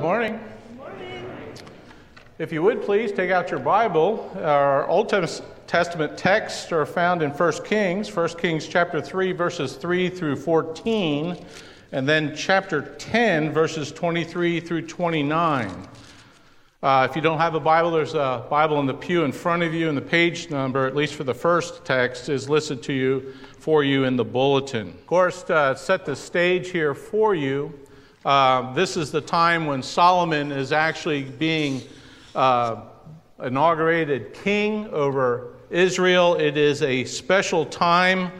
good morning. If you would please take out your Bible. Our Old Testament texts are found in 1 Kings, 1 Kings chapter 3, verses 3 through 14, and then chapter 10, verses 23 through 29. Uh, if you don't have a Bible, there's a Bible in the pew in front of you, and the page number, at least for the first text, is listed to you for you in the bulletin. Of course, to set the stage here for you, uh, this is the time when Solomon is actually being uh, inaugurated king over Israel. It is a special time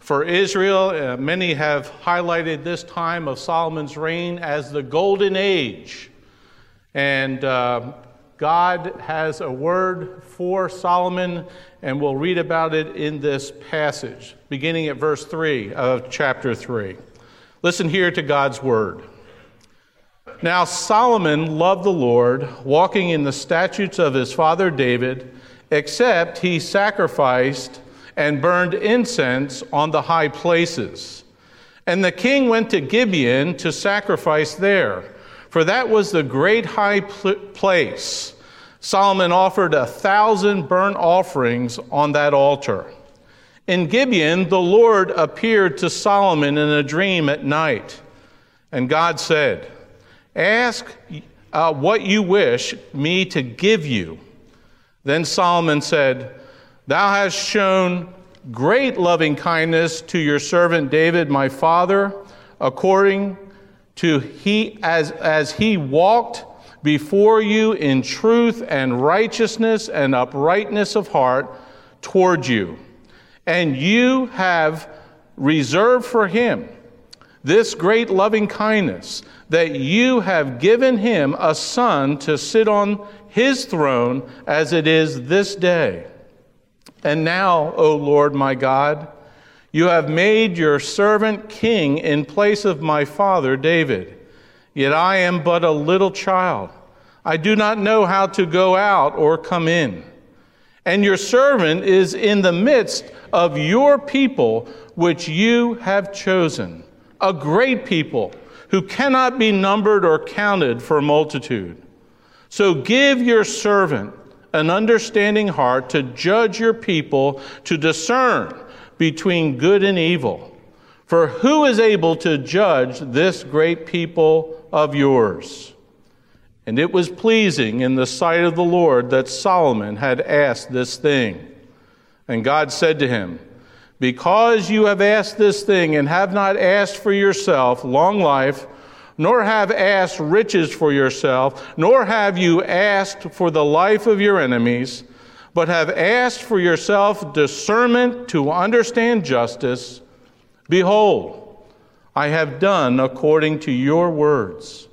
for Israel. Uh, many have highlighted this time of Solomon's reign as the golden age. And uh, God has a word for Solomon, and we'll read about it in this passage, beginning at verse 3 of chapter 3. Listen here to God's word. Now Solomon loved the Lord, walking in the statutes of his father David, except he sacrificed and burned incense on the high places. And the king went to Gibeon to sacrifice there, for that was the great high pl- place. Solomon offered a thousand burnt offerings on that altar. In Gibeon, the Lord appeared to Solomon in a dream at night, and God said, Ask uh, what you wish me to give you. Then Solomon said, Thou hast shown great loving kindness to your servant David, my father, according to he as, as he walked before you in truth and righteousness and uprightness of heart toward you. And you have reserved for him this great loving kindness that you have given him a son to sit on his throne as it is this day. And now, O Lord my God, you have made your servant king in place of my father David. Yet I am but a little child. I do not know how to go out or come in. And your servant is in the midst of your people, which you have chosen, a great people who cannot be numbered or counted for a multitude. So give your servant an understanding heart to judge your people, to discern between good and evil. For who is able to judge this great people of yours? And it was pleasing in the sight of the Lord that Solomon had asked this thing. And God said to him, because you have asked this thing and have not asked for yourself long life, nor have asked riches for yourself, nor have you asked for the life of your enemies, but have asked for yourself discernment to understand justice, behold, I have done according to your words.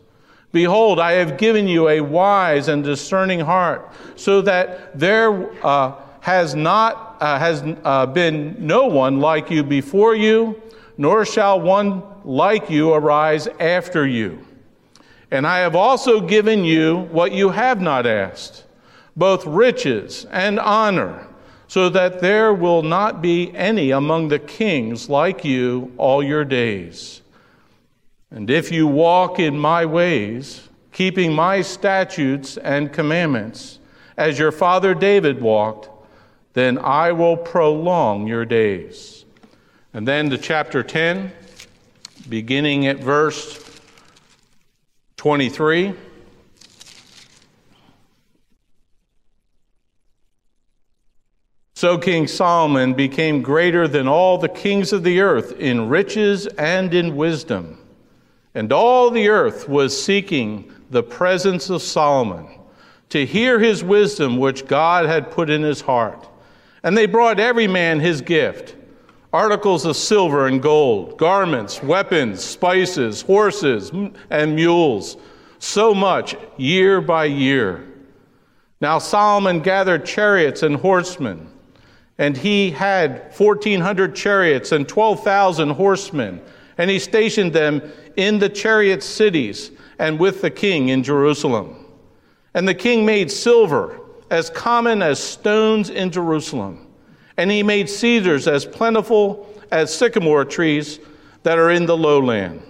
Behold, I have given you a wise and discerning heart, so that there uh, has not uh, has uh, been no one like you before you, nor shall one like you arise after you. And I have also given you what you have not asked, both riches and honor, so that there will not be any among the kings like you all your days. And if you walk in my ways, keeping my statutes and commandments, as your father David walked, then I will prolong your days. And then to chapter 10, beginning at verse 23. So King Solomon became greater than all the kings of the earth in riches and in wisdom. And all the earth was seeking the presence of Solomon to hear his wisdom which God had put in his heart. And they brought every man his gift articles of silver and gold, garments, weapons, spices, horses, and mules, so much year by year. Now Solomon gathered chariots and horsemen, and he had 1,400 chariots and 12,000 horsemen, and he stationed them in the chariot cities and with the king in Jerusalem. And the king made silver as common as stones in Jerusalem. And he made cedars as plentiful as sycamore trees that are in the lowland.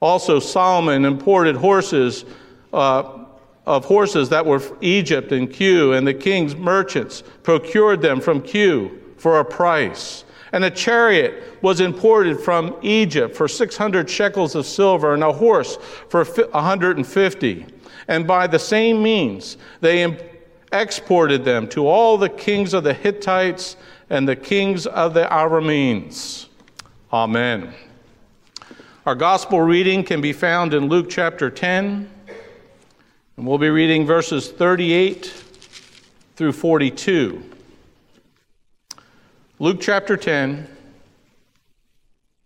Also, Solomon imported horses uh, of horses that were Egypt and Kue, and the king's merchants procured them from Kue for a price. And a chariot was imported from Egypt for 600 shekels of silver, and a horse for 150. And by the same means, they exported them to all the kings of the Hittites and the kings of the Arameans. Amen. Our gospel reading can be found in Luke chapter 10, and we'll be reading verses 38 through 42. Luke chapter 10,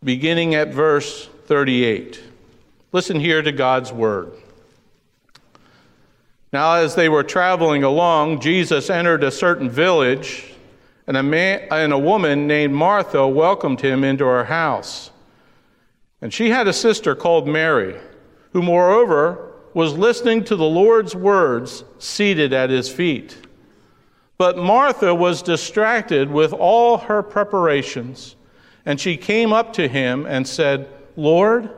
beginning at verse 38. Listen here to God's word. Now, as they were traveling along, Jesus entered a certain village, and a, man, and a woman named Martha welcomed him into her house. And she had a sister called Mary, who, moreover, was listening to the Lord's words seated at his feet. But Martha was distracted with all her preparations, and she came up to him and said, Lord,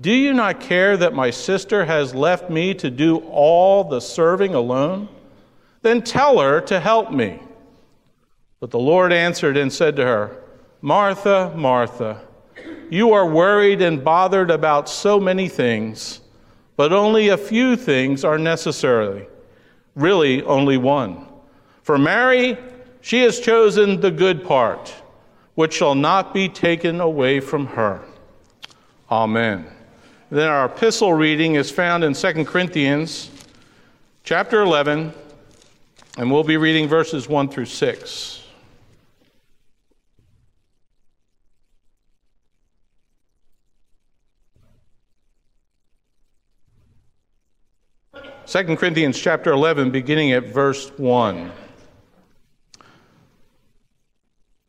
do you not care that my sister has left me to do all the serving alone? Then tell her to help me. But the Lord answered and said to her, Martha, Martha, you are worried and bothered about so many things, but only a few things are necessary. Really, only one. For Mary, she has chosen the good part, which shall not be taken away from her. Amen. Then our epistle reading is found in 2 Corinthians chapter 11, and we'll be reading verses 1 through 6. Second Corinthians chapter 11, beginning at verse 1.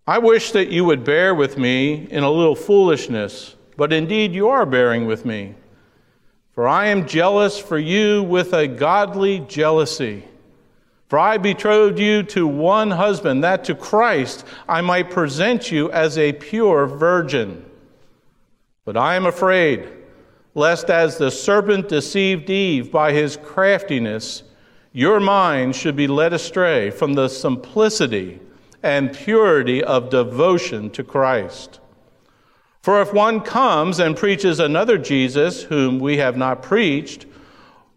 I wish that you would bear with me in a little foolishness but indeed you are bearing with me. For I am jealous for you with a godly jealousy. For I betrothed you to one husband, that to Christ I might present you as a pure virgin. But I am afraid, lest as the serpent deceived Eve by his craftiness, your mind should be led astray from the simplicity and purity of devotion to Christ. For if one comes and preaches another Jesus whom we have not preached,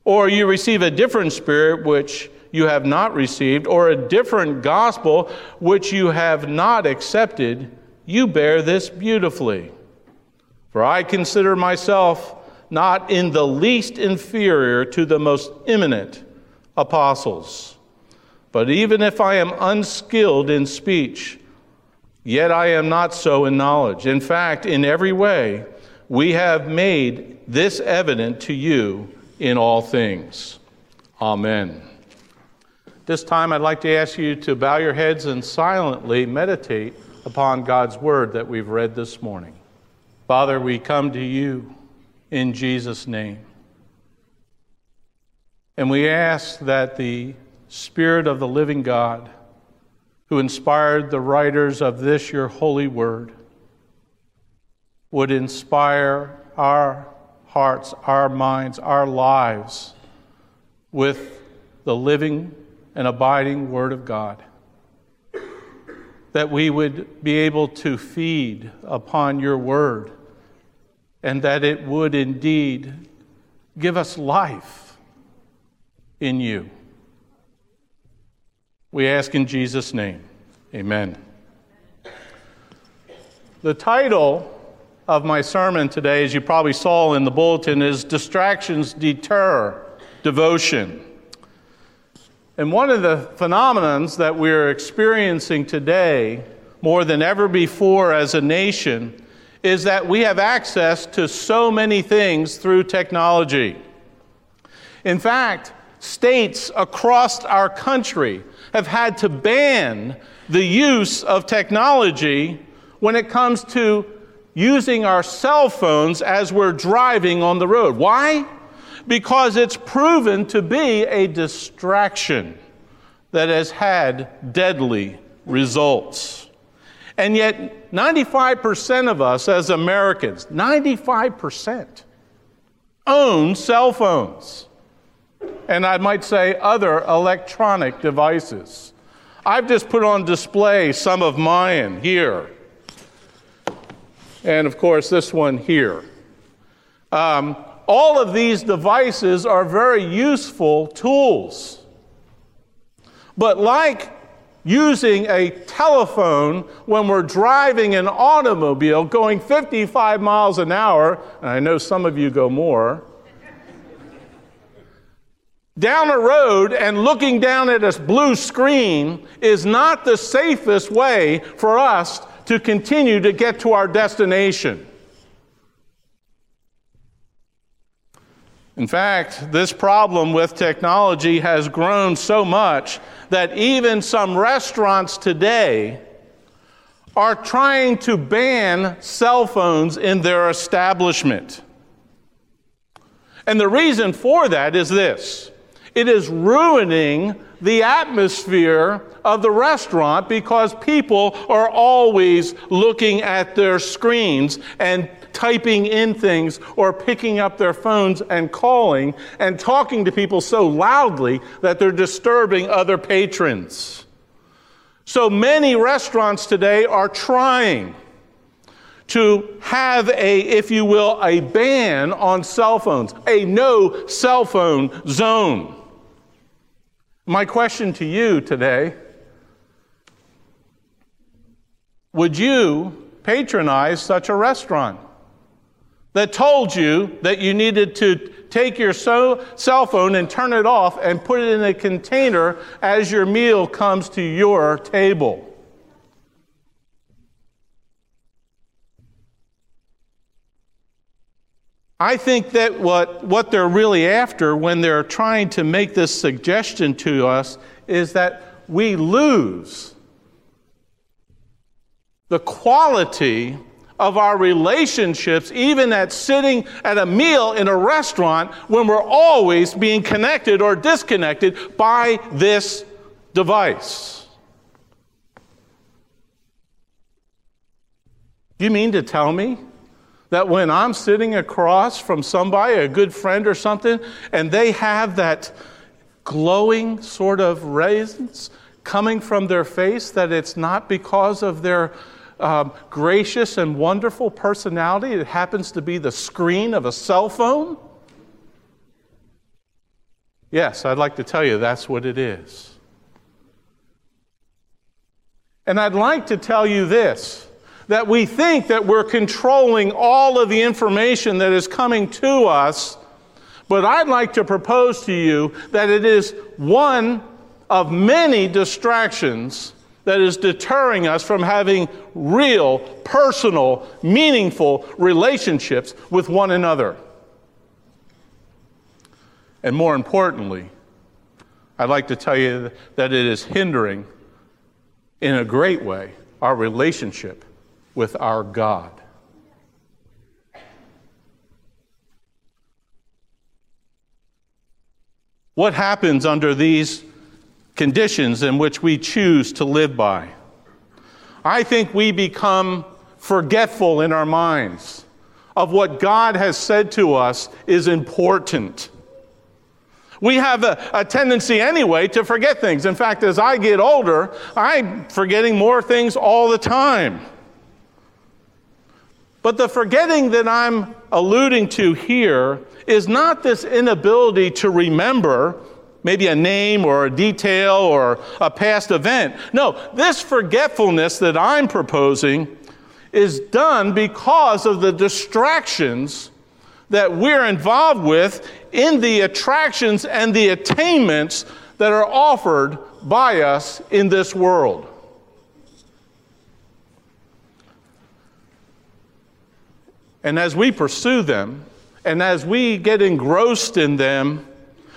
or you receive a different spirit which you have not received, or a different gospel which you have not accepted, you bear this beautifully. For I consider myself not in the least inferior to the most eminent apostles. But even if I am unskilled in speech, Yet I am not so in knowledge. In fact, in every way, we have made this evident to you in all things. Amen. This time, I'd like to ask you to bow your heads and silently meditate upon God's word that we've read this morning. Father, we come to you in Jesus' name. And we ask that the Spirit of the living God who inspired the writers of this, your holy word, would inspire our hearts, our minds, our lives with the living and abiding Word of God. That we would be able to feed upon your Word and that it would indeed give us life in you. We ask in Jesus' name. Amen. The title of my sermon today, as you probably saw in the bulletin, is Distractions Deter Devotion. And one of the phenomenons that we're experiencing today, more than ever before as a nation, is that we have access to so many things through technology. In fact, states across our country have had to ban the use of technology when it comes to using our cell phones as we're driving on the road. Why? Because it's proven to be a distraction that has had deadly results. And yet, 95% of us as Americans, 95%, own cell phones. And I might say other electronic devices. I've just put on display some of mine here. And of course, this one here. Um, all of these devices are very useful tools. But like using a telephone when we're driving an automobile going 55 miles an hour, and I know some of you go more, down a road and looking down at a blue screen is not the safest way for us to continue to get to our destination. In fact, this problem with technology has grown so much that even some restaurants today are trying to ban cell phones in their establishment. And the reason for that is this it is ruining the atmosphere of the restaurant because people are always looking at their screens and typing in things or picking up their phones and calling and talking to people so loudly that they're disturbing other patrons. So many restaurants today are trying to have a, if you will, a ban on cell phones, a no cell phone zone. My question to you today would you patronize such a restaurant? that told you that you needed to take your so, cell phone and turn it off and put it in a container as your meal comes to your table. I think that what, what they're really after when they're trying to make this suggestion to us is that we lose the quality of our relationships, even at sitting at a meal in a restaurant, when we're always being connected or disconnected by this device. Do you mean to tell me that when I'm sitting across from somebody, a good friend or something, and they have that glowing sort of rays coming from their face, that it's not because of their um, gracious and wonderful personality It happens to be the screen of a cell phone? Yes, I'd like to tell you that's what it is. And I'd like to tell you this that we think that we're controlling all of the information that is coming to us, but I'd like to propose to you that it is one of many distractions that is deterring us from having real, personal, meaningful relationships with one another. And more importantly, I'd like to tell you that it is hindering, in a great way, our relationship with our God. What happens under these conditions in which we choose to live by. I think we become forgetful in our minds of what God has said to us is important. We have a, a, tendency anyway to forget things. In fact, as I get older, I'm forgetting more things all the time. But the forgetting that I'm alluding to here is not this inability to remember maybe a name or a detail or a past event. No, this forgetfulness that I'm proposing is done because of the distractions that we're involved with in the attractions and the attainments that are offered by us in this world. And as we pursue them, and as we get engrossed in them,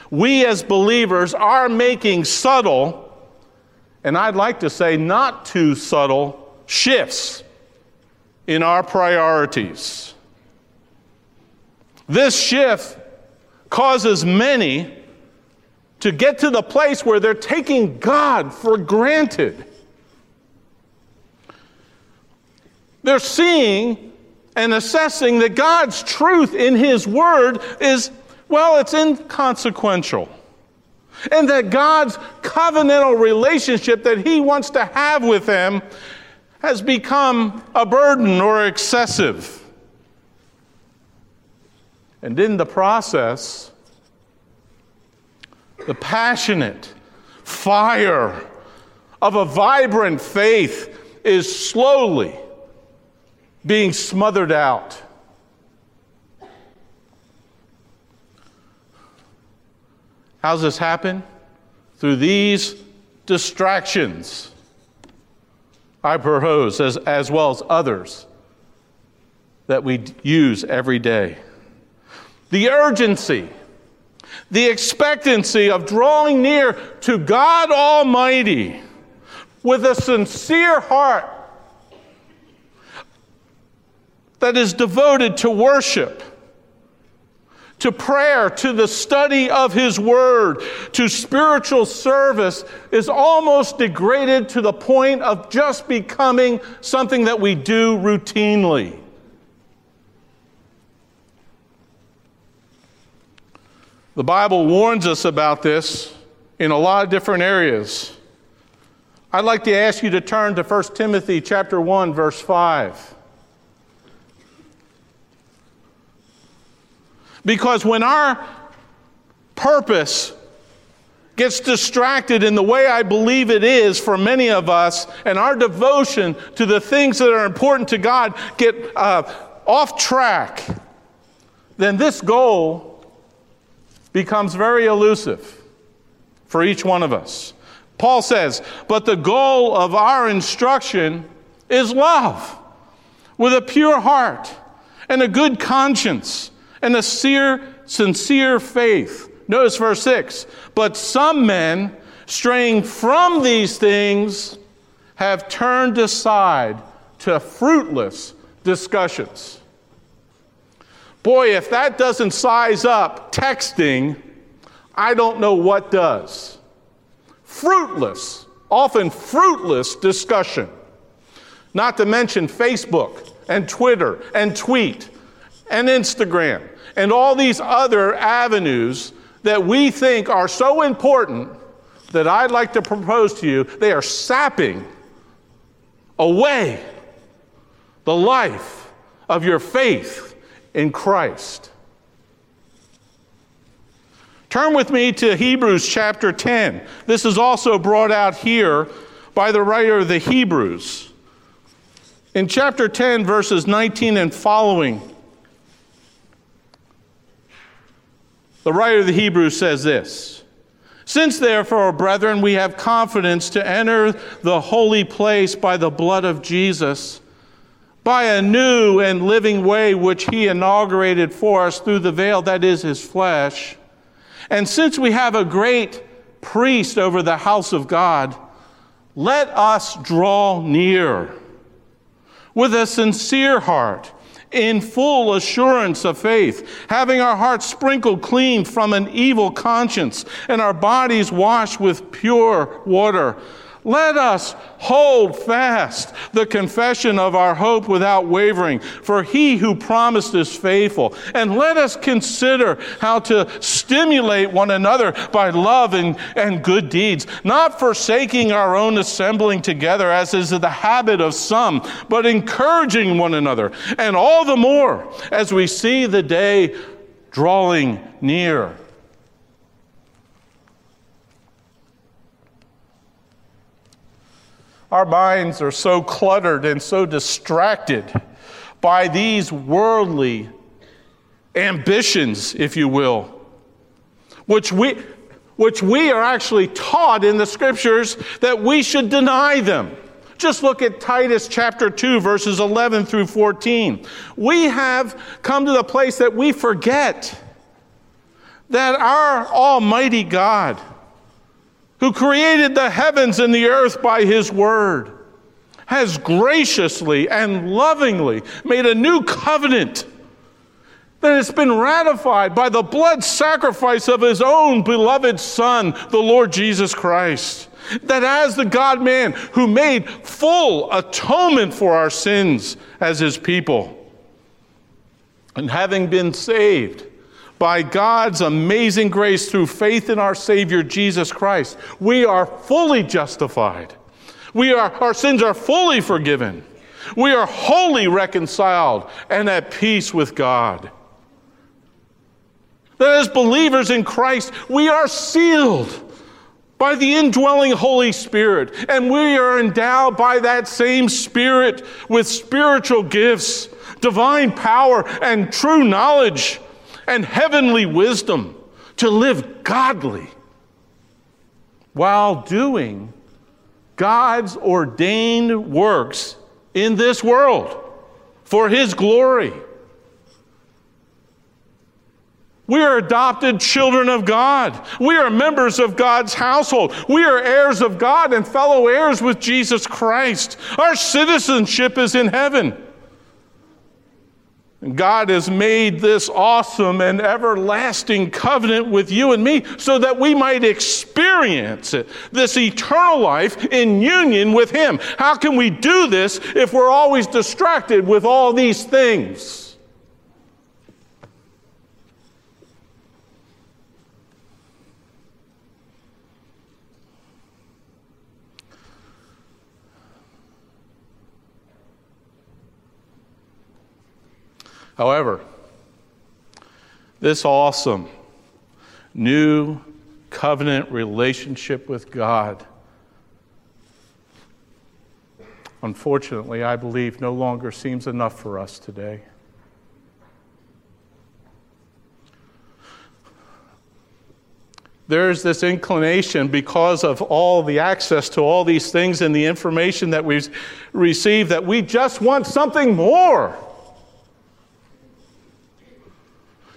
we as believers are making subtle, and I'd like to say not too subtle, shifts in our priorities. This shift causes many to get to the place where they're taking God for granted. They're seeing and assessing that God's truth in His Word is well, it's inconsequential. And that God's covenantal relationship that He wants to have with them has become a burden or excessive. And in the process, the passionate fire of a vibrant faith is slowly being smothered out. How's this happen? Through these distractions, I propose, as, as well as others that we use every day. The urgency, the expectancy of drawing near to God Almighty with a sincere heart that is devoted to worship to prayer, to the study of His Word, to spiritual service is almost degraded to the point of just becoming something that we do routinely. The Bible warns us about this in a lot of different areas. I'd like to ask you to turn to 1 Timothy chapter 1 verse 5. Because when our purpose gets distracted in the way I believe it is for many of us, and our devotion to the things that are important to God get uh, off track, then this goal becomes very elusive for each one of us. Paul says, but the goal of our instruction is love with a pure heart and a good conscience and a sincere, sincere faith. Notice verse 6 But some men, straying from these things, have turned aside to fruitless discussions. Boy, if that doesn't size up texting, I don't know what does. Fruitless, often fruitless discussion. Not to mention Facebook and Twitter and tweet and Instagram and all these other avenues that we think are so important that I'd like to propose to you, they are sapping away the life of your faith in Christ. Turn with me to Hebrews chapter 10. This is also brought out here by the writer of the Hebrews. In chapter 10, verses 19 and following, The writer of the Hebrews says this Since therefore, brethren, we have confidence to enter the holy place by the blood of Jesus, by a new and living way which he inaugurated for us through the veil that is his flesh. And since we have a great priest over the house of God, let us draw near with a sincere heart in full assurance of faith, having our hearts sprinkled clean from an evil conscience and our bodies washed with pure water. Let us hold fast the confession of our hope without wavering, for he who promised is faithful. And let us consider how to stimulate one another by love and, and good deeds, not forsaking our own assembling together, as is the habit of some, but encouraging one another, and all the more as we see the day drawing near. Our minds are so cluttered and so distracted by these worldly ambitions, if you will, which we, which we are actually taught in the scriptures that we should deny them. Just look at Titus chapter 2, verses 11 through 14. We have come to the place that we forget that our Almighty God, who created the heavens and the earth by his word, has graciously and lovingly made a new covenant that has been ratified by the blood sacrifice of his own beloved Son, the Lord Jesus Christ. That as the God man who made full atonement for our sins as his people, and having been saved, by God's amazing grace through faith in our Savior Jesus Christ, we are fully justified. We are, our sins are fully forgiven. We are wholly reconciled and at peace with God. That as believers in Christ, we are sealed by the indwelling Holy Spirit, and we are endowed by that same Spirit with spiritual gifts, divine power, and true knowledge, and heavenly wisdom to live godly while doing God's ordained works in this world for His glory. We are adopted children of God. We are members of God's household. We are heirs of God and fellow heirs with Jesus Christ. Our citizenship is in heaven. God has made this awesome and everlasting covenant with you and me so that we might experience it, this eternal life in union with Him. How can we do this if we're always distracted with all these things? However, this awesome new covenant relationship with God, unfortunately, I believe no longer seems enough for us today. There's this inclination because of all the access to all these things and the information that we've received that we just want something more.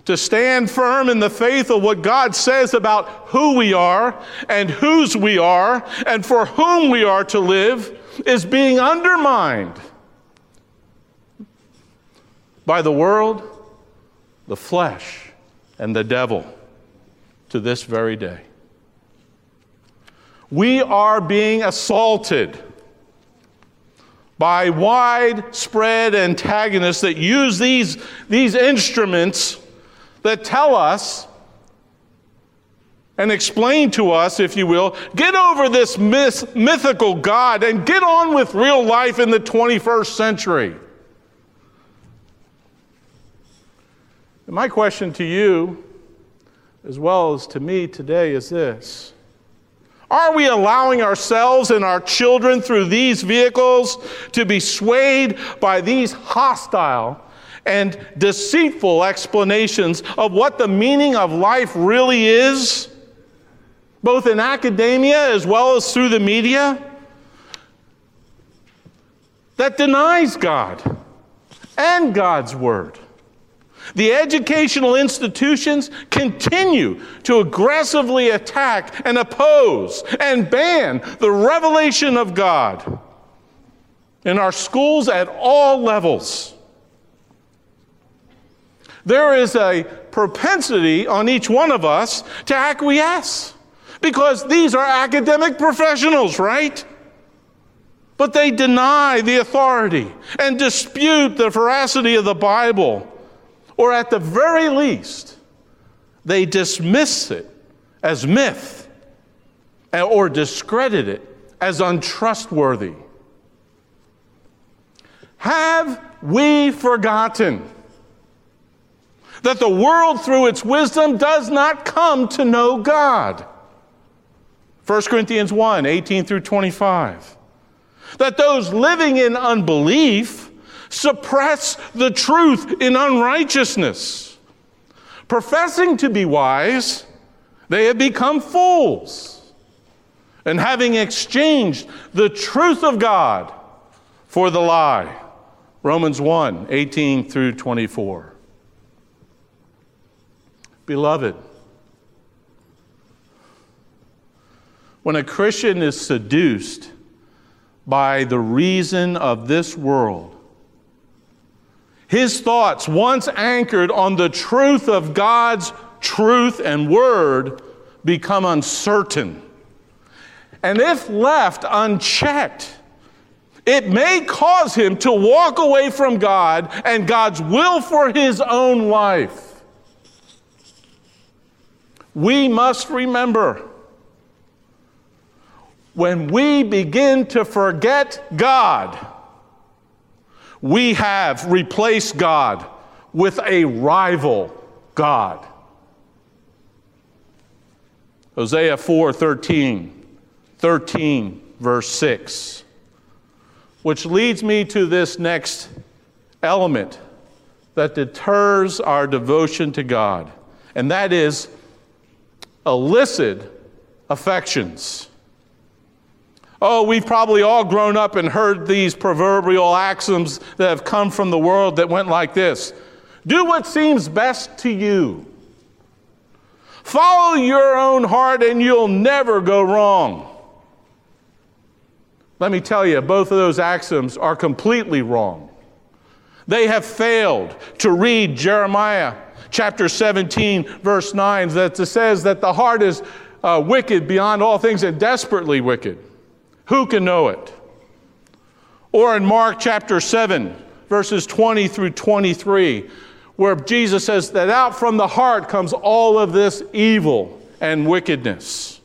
To stand firm in the faith of what God says about who we are and whose we are and for whom we are to live is being undermined by the world, the flesh, and the devil to this very day. We are being assaulted by widespread antagonists that use these, these instruments that tell us and explain to us, if you will, get over this myth, mythical God and get on with real life in the 21st century. And my question to you, as well as to me today, is this Are we allowing ourselves and our children through these vehicles to be swayed by these hostile and deceitful explanations of what the meaning of life really is, both in academia as well as through the media, that denies God and God's Word. The educational institutions continue to aggressively attack and oppose and ban the revelation of God in our schools at all levels. There is a propensity on each one of us to acquiesce because these are academic professionals, right? But they deny the authority and dispute the veracity of the Bible, or at the very least, they dismiss it as myth eh, or discredit it as untrustworthy. Have we forgotten? That the world, through its wisdom, does not come to know God. 1 Corinthians 1 18 through 25. That those living in unbelief suppress the truth in unrighteousness. Professing to be wise, they have become fools. And having exchanged the truth of God for the lie. Romans 1 18 through 24. Beloved, when a Christian is seduced by the reason of this world, his thoughts, once anchored on the truth of God's truth and word, become uncertain. And if left unchecked, it may cause him to walk away from God and God's will for his own life. We must remember when we begin to forget God, we have replaced God with a rival God. Hosea 4 13, 13, verse 6, which leads me to this next element that deters our devotion to God, and that is illicit affections. Oh, we've probably all grown up and heard these proverbial axioms that have come from the world that went like this Do what seems best to you. Follow your own heart and you'll never go wrong. Let me tell you, both of those axioms are completely wrong. They have failed to read Jeremiah chapter 17, verse 9, that says that the heart is uh, wicked beyond all things and desperately wicked. Who can know it? Or in Mark chapter 7, verses 20 through 23, where Jesus says that out from the heart comes all of this evil and wickedness.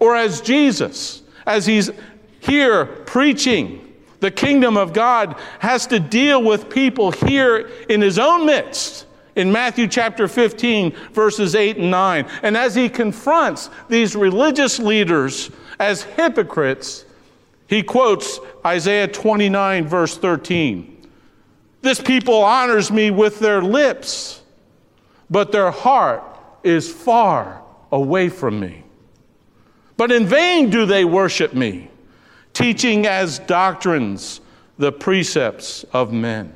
Or as Jesus, as he's here preaching the kingdom of God, has to deal with people here in his own midst in Matthew chapter 15, verses 8 and 9. And as he confronts these religious leaders as hypocrites, he quotes Isaiah 29, verse 13. This people honors me with their lips, but their heart is far away from me. But in vain do they worship me, teaching as doctrines the precepts of men.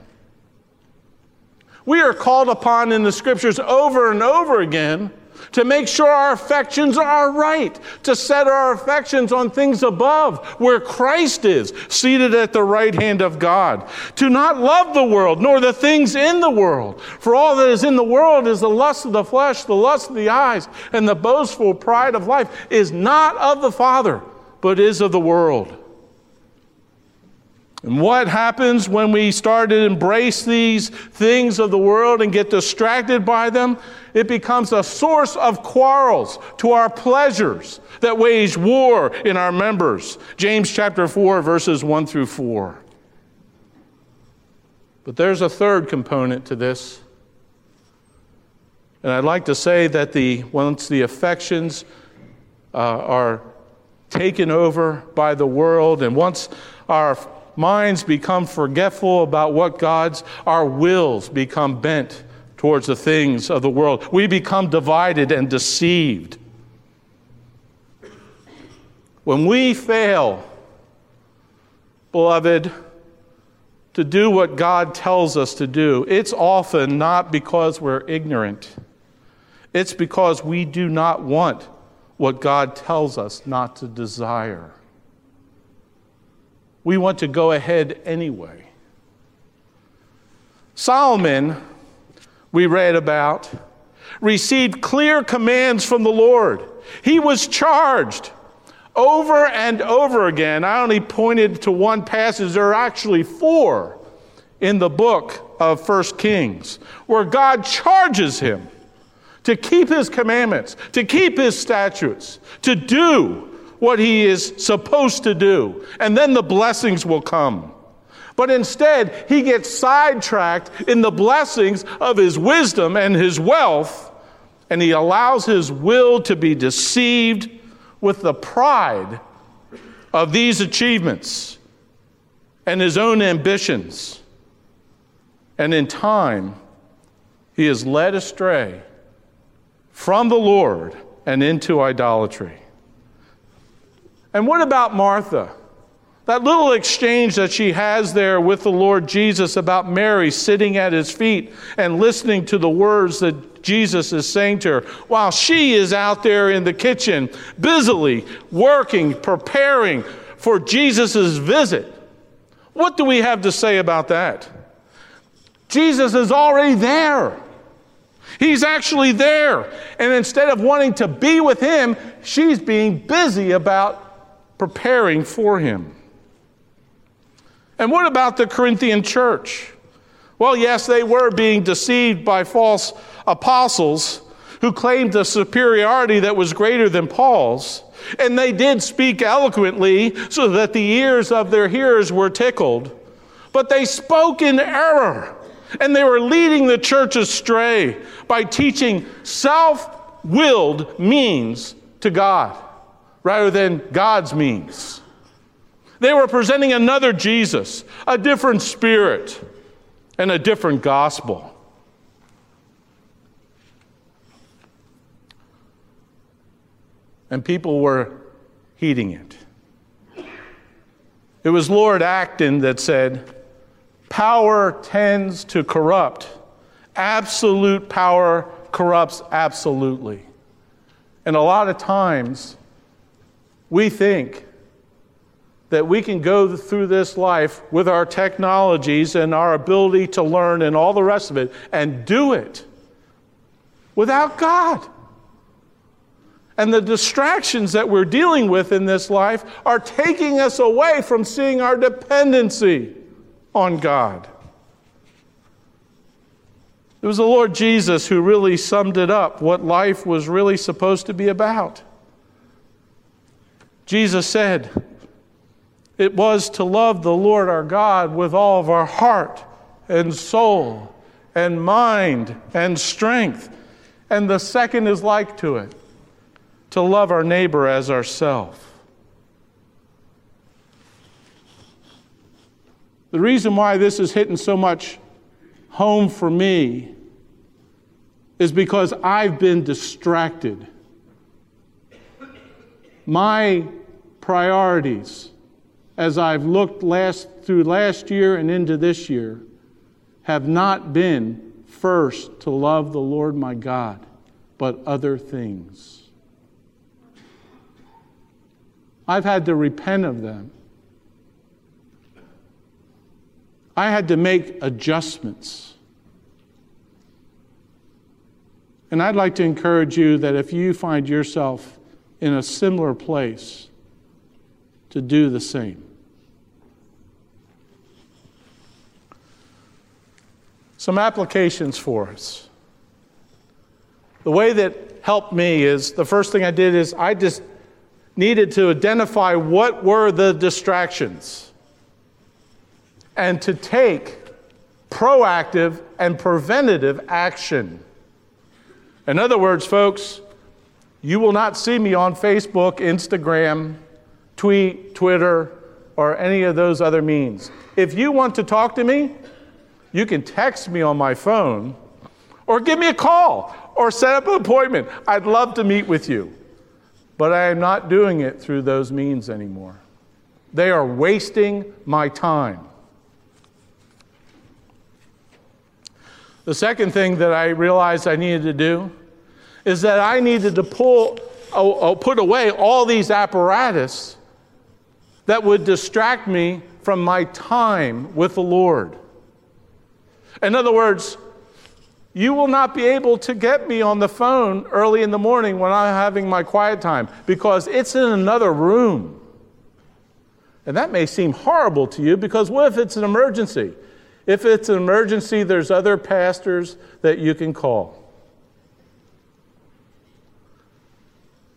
We are called upon in the scriptures over and over again to make sure our affections are right, to set our affections on things above where Christ is, seated at the right hand of God, to not love the world nor the things in the world. For all that is in the world is the lust of the flesh, the lust of the eyes, and the boastful pride of life is not of the Father, but is of the world. And what happens when we start to embrace these things of the world and get distracted by them? It becomes a source of quarrels to our pleasures that wage war in our members. James chapter 4, verses 1 through 4. But there's a third component to this. And I'd like to say that the, once the affections uh, are taken over by the world, and once our minds become forgetful about what God's, our wills become bent towards the things of the world. We become divided and deceived. When we fail, beloved, to do what God tells us to do, it's often not because we're ignorant. It's because we do not want what God tells us not to desire we want to go ahead anyway. Solomon, we read about, received clear commands from the Lord. He was charged over and over again. I only pointed to one passage, there are actually four in the book of First Kings where God charges him to keep his commandments, to keep his statutes, to do what he is supposed to do, and then the blessings will come. But instead, he gets sidetracked in the blessings of his wisdom and his wealth, and he allows his will to be deceived with the pride of these achievements and his own ambitions. And in time, he is led astray from the Lord and into idolatry. And what about Martha? That little exchange that she has there with the Lord Jesus about Mary sitting at his feet and listening to the words that Jesus is saying to her while she is out there in the kitchen busily working, preparing for Jesus' visit. What do we have to say about that? Jesus is already there. He's actually there. And instead of wanting to be with him, she's being busy about preparing for him. And what about the Corinthian church? Well, yes, they were being deceived by false apostles who claimed a superiority that was greater than Paul's. And they did speak eloquently so that the ears of their hearers were tickled. But they spoke in error, and they were leading the church astray by teaching self willed means to God rather than God's means. They were presenting another Jesus, a different spirit, and a different gospel. And people were heeding it. It was Lord Acton that said, Power tends to corrupt. Absolute power corrupts absolutely. And a lot of times, we think that we can go through this life with our technologies and our ability to learn and all the rest of it and do it without God. And the distractions that we're dealing with in this life are taking us away from seeing our dependency on God. It was the Lord Jesus who really summed it up, what life was really supposed to be about. Jesus said, it was to love the Lord our God with all of our heart and soul and mind and strength. And the second is like to it to love our neighbor as ourself. The reason why this is hitting so much home for me is because I've been distracted. My priorities as I've looked last, through last year and into this year, have not been first to love the Lord my God, but other things. I've had to repent of them. I had to make adjustments. And I'd like to encourage you that if you find yourself in a similar place, to do the same. Some applications for us. The way that helped me is the first thing I did is I just needed to identify what were the distractions and to take proactive and preventative action. In other words, folks, you will not see me on Facebook, Instagram, tweet, Twitter, or any of those other means. If you want to talk to me, you can text me on my phone or give me a call or set up an appointment. I'd love to meet with you. But I am not doing it through those means anymore. They are wasting my time. The second thing that I realized I needed to do is that I needed to pull, oh, put away all these apparatus that would distract me from my time with the Lord. In other words, you will not be able to get me on the phone early in the morning when I'm having my quiet time because it's in another room. And that may seem horrible to you because what if it's an emergency? If it's an emergency, there's other pastors that you can call.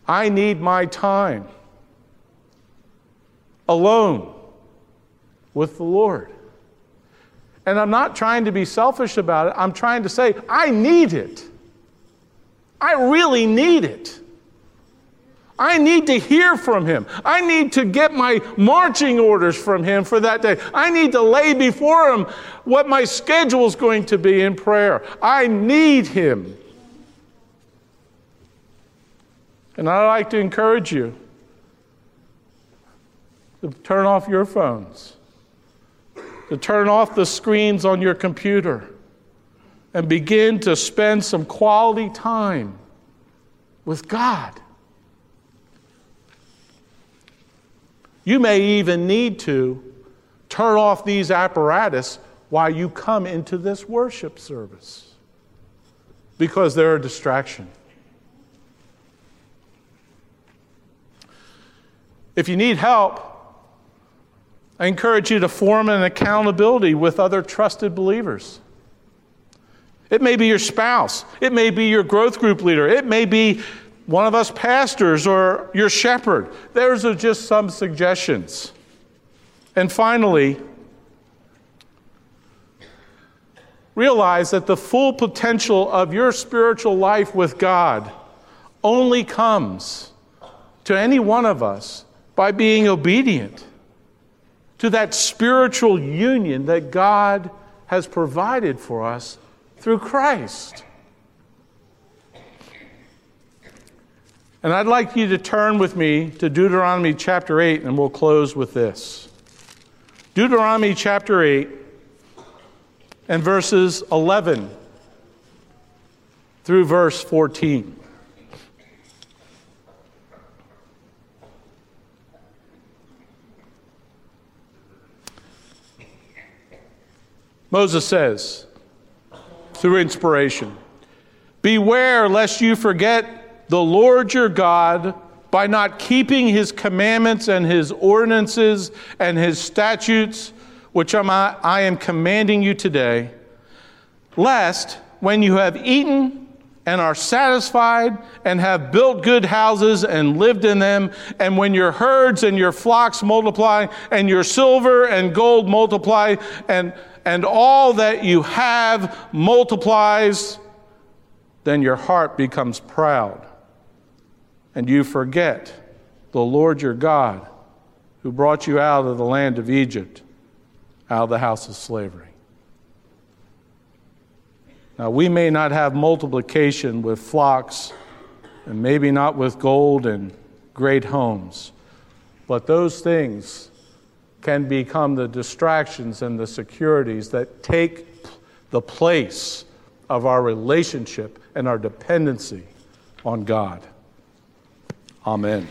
I need my time alone with the Lord. And I'm not trying to be selfish about it. I'm trying to say, I need it. I really need it. I need to hear from him. I need to get my marching orders from him for that day. I need to lay before him what my schedule is going to be in prayer. I need him. And I'd like to encourage you to turn off your phones, to turn off the screens on your computer, and begin to spend some quality time with God. You may even need to turn off these apparatus while you come into this worship service because they're a distraction. If you need help, I encourage you to form an accountability with other trusted believers. It may be your spouse. It may be your growth group leader. It may be one of us pastors or your shepherd. There's are just some suggestions. And finally, realize that the full potential of your spiritual life with God only comes to any one of us by being obedient to that spiritual union that God has provided for us through Christ. And I'd like you to turn with me to Deuteronomy chapter 8, and we'll close with this. Deuteronomy chapter 8 and verses 11 through verse 14. Moses says, through inspiration, Beware lest you forget the Lord your God by not keeping his commandments and his ordinances and his statutes, which I am commanding you today, lest when you have eaten and are satisfied and have built good houses and lived in them, and when your herds and your flocks multiply, and your silver and gold multiply, and and all that you have multiplies, then your heart becomes proud. And you forget the Lord your God who brought you out of the land of Egypt, out of the house of slavery. Now, we may not have multiplication with flocks, and maybe not with gold and great homes, but those things can become the distractions and the securities that take the place of our relationship and our dependency on God. Amen.